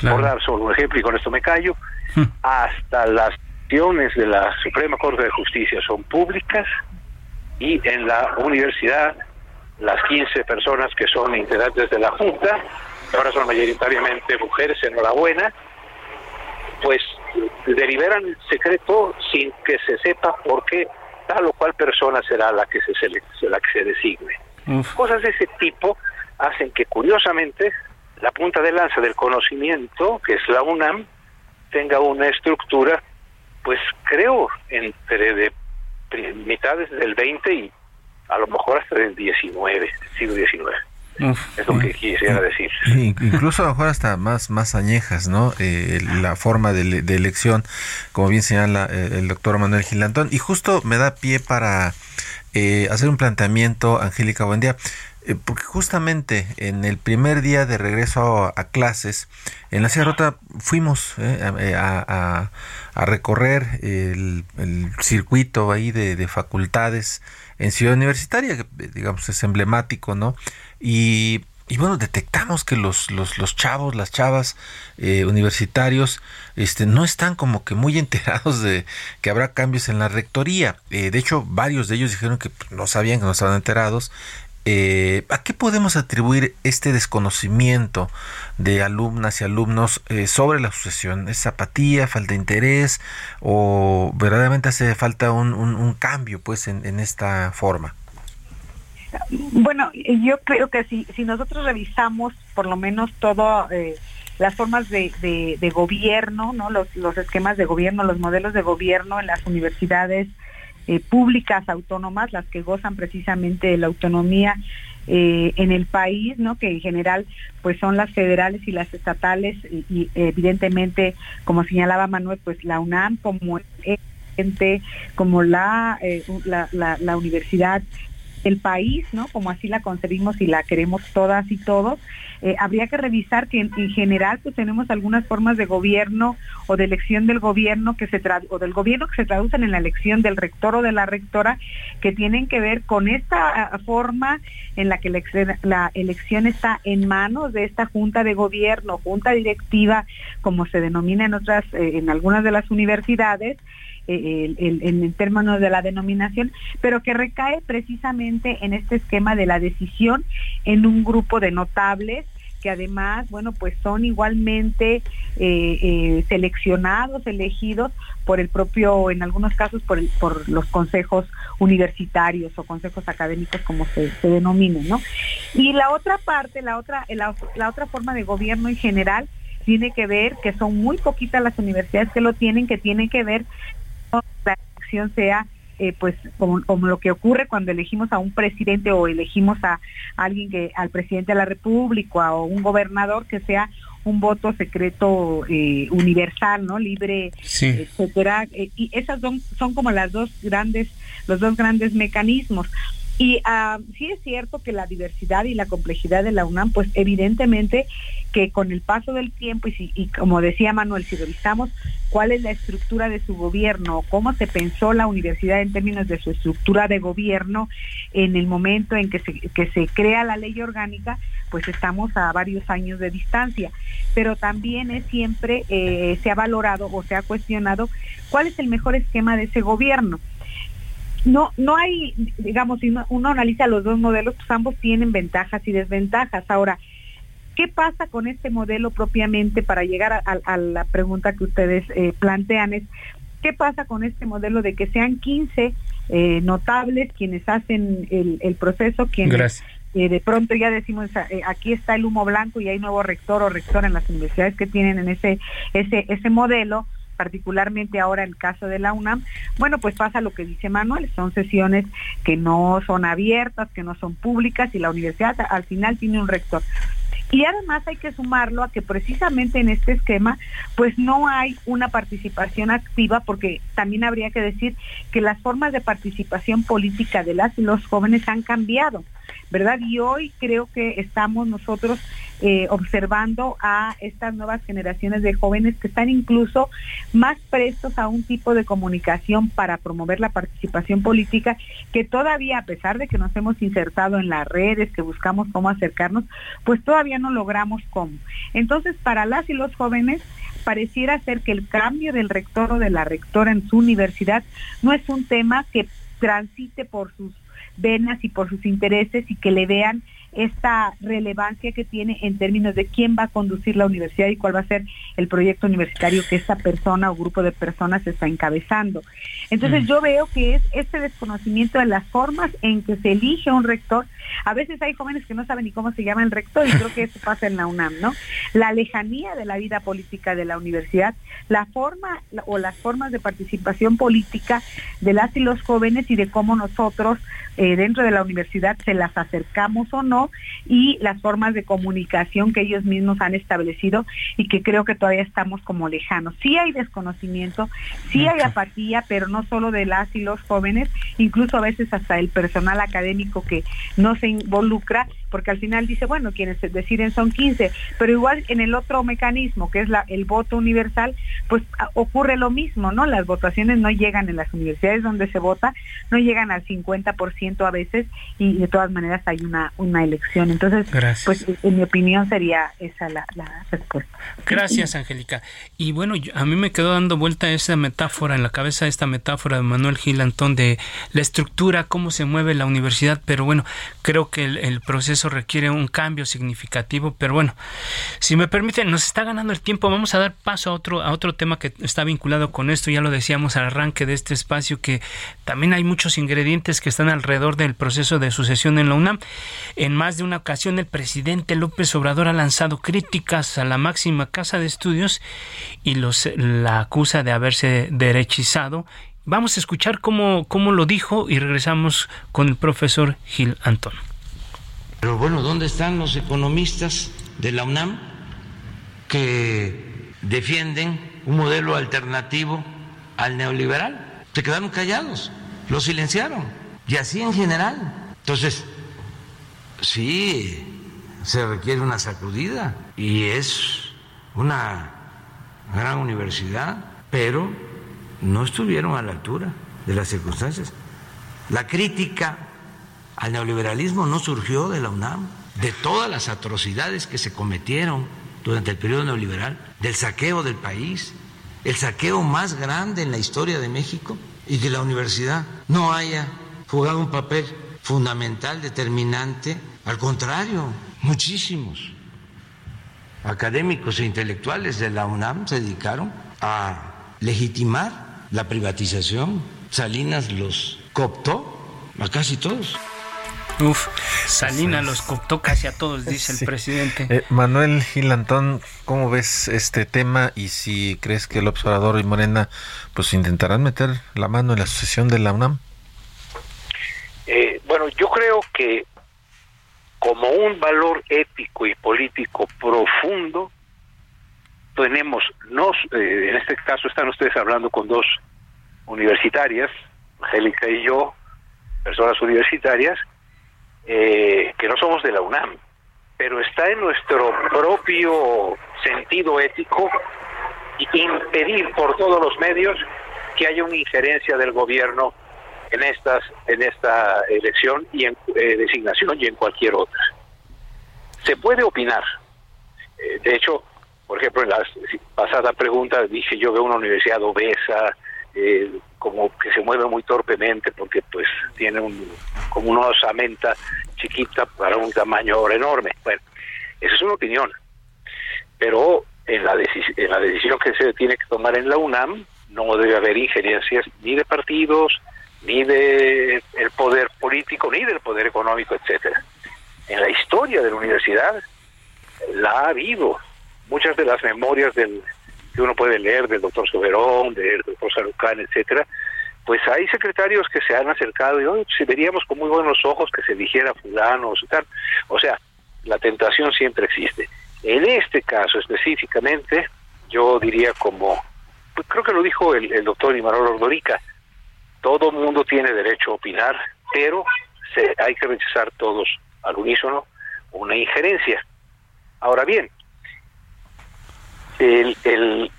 Por dar solo un ejemplo, y con esto me callo, hmm. hasta las acciones de la Suprema Corte de Justicia son públicas y en la universidad las 15 personas que son integrantes de la Junta, ahora son mayoritariamente mujeres, enhorabuena, pues deliberan el secreto sin que se sepa por qué tal o cual persona será la que se, la que se designe. Cosas de ese tipo hacen que curiosamente la punta de lanza del conocimiento, que es la UNAM, tenga una estructura, pues creo, entre de mitades del 20 y a lo mejor hasta del 19, siglo XIX es lo que quisiera decir. Incluso a lo mejor hasta más, más añejas, ¿no? Eh, la forma de, elección, como bien señala eh, el doctor Manuel Gilantón. Y justo me da pie para eh, hacer un planteamiento, Angélica, buen día. porque justamente en el primer día de regreso a, clases, en la Sierra Rota fuimos a, recorrer el, circuito ahí de, de facultades en Ciudad Universitaria, que digamos es emblemático, ¿no? Y, y bueno, detectamos que los, los, los chavos, las chavas eh, universitarios, este, no están como que muy enterados de que habrá cambios en la rectoría. Eh, de hecho, varios de ellos dijeron que pues, no sabían que no estaban enterados. Eh, ¿A qué podemos atribuir este desconocimiento de alumnas y alumnos sobre la sucesión? ¿Es apatía, falta de interés o verdaderamente hace falta un, cambio pues en, esta forma? Bueno, yo creo que si, si nosotros revisamos por lo menos todo eh, las formas de, de, gobierno, ¿no? Los, los, esquemas de gobierno, los modelos de gobierno en las universidades eh, públicas autónomas, las que gozan precisamente de la autonomía eh, en el país, ¿no? Que en general pues son las federales y las estatales y, evidentemente, como señalaba Manuel, pues la UNAM como como la, la, la, la, universidad el país, ¿no? Como así la concebimos y la queremos todas y todos, eh, habría que revisar que en, general pues tenemos algunas formas de gobierno o de elección del gobierno que se o del gobierno que se traducen en la elección del rector o de la rectora que tienen que ver con esta forma en la que la, elección está en manos de esta junta de gobierno, junta directiva, como se denomina en otras, eh, en algunas de las universidades, eh, en términos de la denominación, pero que recae precisamente en este esquema de la decisión en un grupo de notables que además, bueno, pues son igualmente eh, eh, seleccionados, elegidos por el propio, en algunos casos, por, los consejos universitarios o consejos académicos, como se, se denominen, ¿no? Y la otra parte, la otra, la, otra forma de gobierno en general, tiene que ver que son muy poquitas las universidades que lo tienen, que tienen que ver la elección sea eh, pues como, lo que ocurre cuando elegimos a un presidente o elegimos a alguien que al presidente de la república o un gobernador que sea un voto secreto eh, universal no libre etcétera. Eh, y esas son son como las dos grandes los dos grandes mecanismos y uh, sí es cierto que la diversidad y la complejidad de la UNAM, pues evidentemente que con el paso del tiempo y, si, y como decía Manuel, si revisamos cuál es la estructura de su gobierno, cómo se pensó la universidad en términos de su estructura de gobierno en el momento en que se, que se crea la ley orgánica, pues estamos a varios años de distancia. Pero también es siempre eh, se ha valorado o se ha cuestionado cuál es el mejor esquema de ese gobierno no no hay digamos si uno, analiza los dos modelos pues ambos tienen ventajas y desventajas. Ahora qué pasa con este modelo propiamente para llegar a, la pregunta que ustedes eh, plantean es qué pasa con este modelo de que sean 15 eh, notables quienes hacen el, proceso quienes eh, de pronto ya decimos aquí está el humo blanco y hay nuevo rector o rector en las universidades que tienen en ese ese ese modelo particularmente ahora el caso de la UNAM, bueno, pues pasa lo que dice Manuel, son sesiones que no son abiertas, que no son públicas y la universidad al final tiene un rector. Y además hay que sumarlo a que precisamente en este esquema, pues no hay una participación activa, porque también habría que decir que las formas de participación política de las y los jóvenes han cambiado. ¿verdad? Y hoy creo que estamos nosotros eh, observando a estas nuevas generaciones de jóvenes que están incluso más prestos a un tipo de comunicación para promover la participación política que todavía, a pesar de que nos hemos insertado en las redes, que buscamos cómo acercarnos, pues todavía no logramos cómo. Entonces, para las y los jóvenes, pareciera ser que el cambio del rector o de la rectora en su universidad no es un tema que transite por sus venas y por sus intereses y que le vean esta relevancia que tiene en términos de quién va a conducir la universidad y cuál va a ser el proyecto universitario que esta persona o grupo de personas está encabezando. Entonces mm. yo veo que es este desconocimiento de las formas en que se elige un rector. A veces hay jóvenes que no saben ni cómo se llama el rector y creo que eso pasa en la UNAM, ¿no? La lejanía de la vida política de la universidad, la forma o las formas de participación política de las y los jóvenes y de cómo nosotros eh, dentro de la universidad se las acercamos o no y las formas de comunicación que ellos mismos han establecido y que creo que todavía estamos como lejanos. Sí hay desconocimiento, sí hay apatía, pero no solo de las y los jóvenes, incluso a veces hasta el personal académico que no se involucra, porque al final dice, bueno, quienes deciden son 15, pero igual en el otro mecanismo, que es la, el voto universal, pues ocurre lo mismo, ¿no? Las votaciones no llegan en las universidades donde se vota, no llegan al 50% a veces y de todas maneras hay una, una elección. Entonces, pues en mi opinión sería esa la, respuesta. Gracias, Angélica. Y bueno, a mí me quedó dando vuelta esa metáfora en la cabeza, esta metáfora de Manuel Gil Antón de la estructura, cómo se mueve la universidad, pero bueno, creo que el, proceso requiere un cambio significativo, pero bueno, si me permiten, nos está ganando el tiempo, vamos a dar paso a otro, a otro tema que está vinculado con esto, ya lo decíamos al arranque de este espacio, que también hay muchos ingredientes que están alrededor del proceso de sucesión en la UNAM. En más de una ocasión, el presidente López Obrador ha lanzado críticas a la máxima casa de estudios y los, la acusa de haberse derechizado Vamos a escuchar cómo, cómo lo dijo y regresamos con el profesor Gil Antón. Pero bueno, ¿dónde están los economistas de la UNAM que defienden un modelo alternativo al neoliberal? Se quedaron callados, lo silenciaron. Y así en general. Entonces, sí, se requiere una sacudida y es una gran universidad, pero no estuvieron a la altura de las circunstancias. La crítica al neoliberalismo no surgió de la UNAM, de todas las atrocidades que se cometieron durante el periodo neoliberal, del saqueo del país, el saqueo más grande en la historia de México, y que la universidad no haya jugado un papel fundamental, determinante, al contrario, muchísimos académicos e intelectuales de la UNAM se dedicaron a legitimar la privatización. Salinas los cooptó a casi todos. Uf, Salinas los cooptó casi a todos, dice el presidente. Eh, Manuel Gilantón, ¿cómo ves este tema y si crees que el observador y Morena pues intentarán meter la mano en la sucesión de la UNAM? Eh, bueno, yo creo que como un valor ético y político profundo, tenemos, nos, eh, en este caso están ustedes hablando con dos universitarias, Angélica y yo, personas universitarias, eh, que no somos de la UNAM, pero está en nuestro propio sentido ético impedir por todos los medios que haya una injerencia del gobierno en estas en esta elección y en eh, designación y en cualquier otra. Se puede opinar. de hecho, por ejemplo, en la pasada pregunta dije yo veo una universidad obesa, eh, como que se mueve muy torpemente porque pues tiene un como una osamenta chiquita para un tamaño enorme. Bueno, esa es una opinión. Pero en la, en la decisión que se tiene que tomar en la UNAM no debe haber injerencias ni de partidos, ni de el poder político, ni del poder económico, etcétera. En la historia de la universidad la ha habido muchas de las memorias del, que uno puede leer del doctor Soberón, del doctor Sarucán, etcétera, pues hay secretarios que se han acercado y hoy si veríamos con muy buenos ojos que se dijera fulano o tal. O sea, la tentación siempre existe. En este caso específicamente, yo diría como, pues creo que lo dijo el, el doctor Imanol Ordorica, todo mundo tiene derecho a opinar, pero se, hay que rechazar todos al unísono una injerencia. Ahora bien, el, el,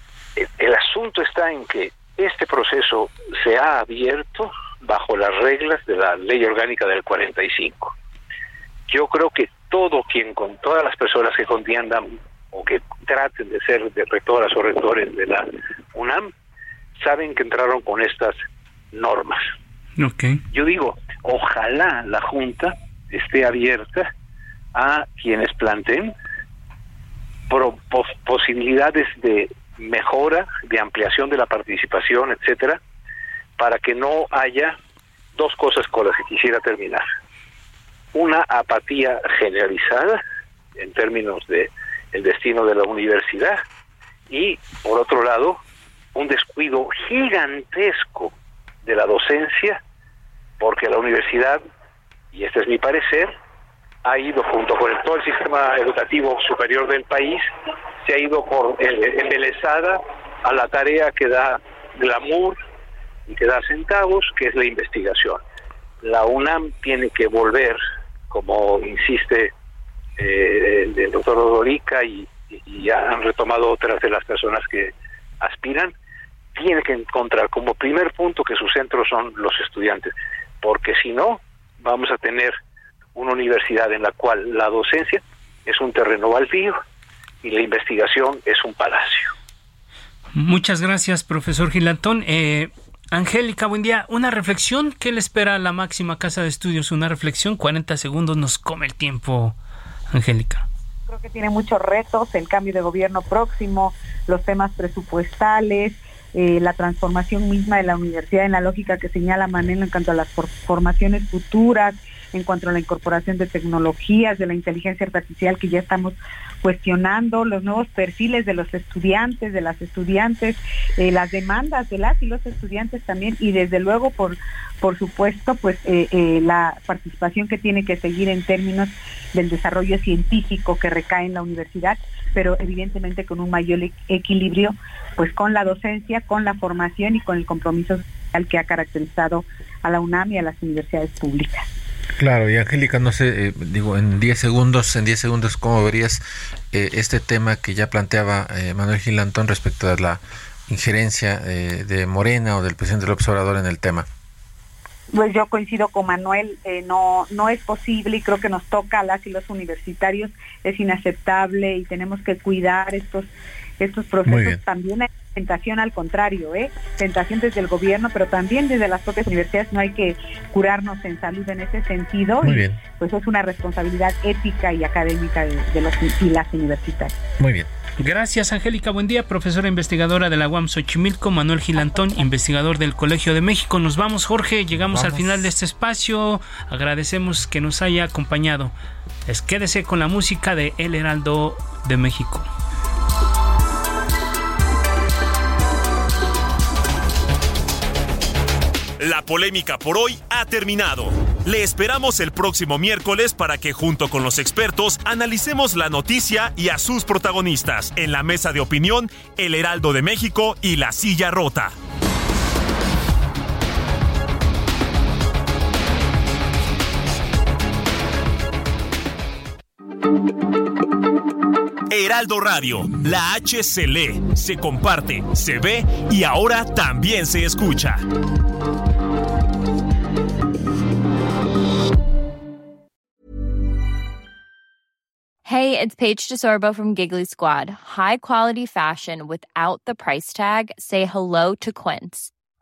el asunto está en que este proceso se ha abierto bajo las reglas de la ley orgánica del 45. Yo creo que todo quien, con todas las personas que contiendan o que traten de ser de rectoras o rectores de la UNAM, saben que entraron con estas normas. Okay. Yo digo, ojalá la Junta esté abierta a quienes planteen posibilidades de mejora, de ampliación de la participación, etcétera, para que no haya dos cosas con las que quisiera terminar. Una apatía generalizada en términos de el destino de la universidad y por otro lado un descuido gigantesco de la docencia porque la universidad y este es mi parecer ha ido junto con todo el sistema educativo superior del país, se ha ido por eh, a la tarea que da glamour y que da centavos, que es la investigación. La UNAM tiene que volver, como insiste eh, el, doctor Odorica y, y, han retomado otras de las personas que aspiran, tiene que encontrar como primer punto que su centro son los estudiantes, porque si no, vamos a tener una universidad en la cual la docencia es un terreno baldío y la investigación es un palacio. Muchas gracias, profesor Gilantón. Eh, Angélica, buen día. Una reflexión. ¿Qué le espera a la máxima casa de estudios? Una reflexión. 40 segundos nos come el tiempo, Angélica. Creo que tiene muchos retos, el cambio de gobierno próximo, los temas presupuestales, eh, la transformación misma de la universidad en la lógica que señala Manelo en cuanto a las formaciones futuras, en cuanto a la incorporación de tecnologías, de la inteligencia artificial que ya estamos cuestionando, los nuevos perfiles de los estudiantes, de las estudiantes, eh, las demandas de las y los estudiantes también y desde luego por por supuesto pues eh, la participación que tiene que seguir en términos del desarrollo científico que recae en la universidad pero evidentemente con un mayor equilibrio pues con la docencia, con la formación y con el compromiso social que ha caracterizado a la UNAM y a las universidades públicas. Claro, y Angélica, no sé, eh, digo, en 10 segundos, en 10 segundos, ¿cómo verías eh, este tema que ya planteaba eh, Manuel Gilantón respecto a la injerencia de Morena o del presidente López Obrador en el tema? Pues yo coincido con Manuel, no, no es posible y creo que nos toca a las y los universitarios, es inaceptable y tenemos que cuidar estos, estos procesos también tentación al contrario, ¿eh? tentación desde el gobierno, pero también desde las propias universidades no hay que curarnos en salud en ese sentido. Muy bien. Pues es una responsabilidad ética y académica de, los y las universidades. Muy bien. Gracias, Angélica. Buen día, profesora investigadora de la UAM Xochimilco, Manuel Gilantón, investigador del Colegio de México. Nos vamos, Jorge. Llegamos al final de este espacio. Agradecemos que nos haya acompañado. Es quédese con la música de El Heraldo de México. La polémica por hoy ha terminado. Le esperamos el próximo miércoles para que junto con los expertos analicemos la noticia y a sus protagonistas en la mesa de opinión El Heraldo de México y La Silla Rota. Heraldo Radio, la H se se comparte, se ve y ahora también se escucha. Hey, it's Paige DeSorbo from Giggly Squad. High quality fashion without the price tag. Say hello to Quince.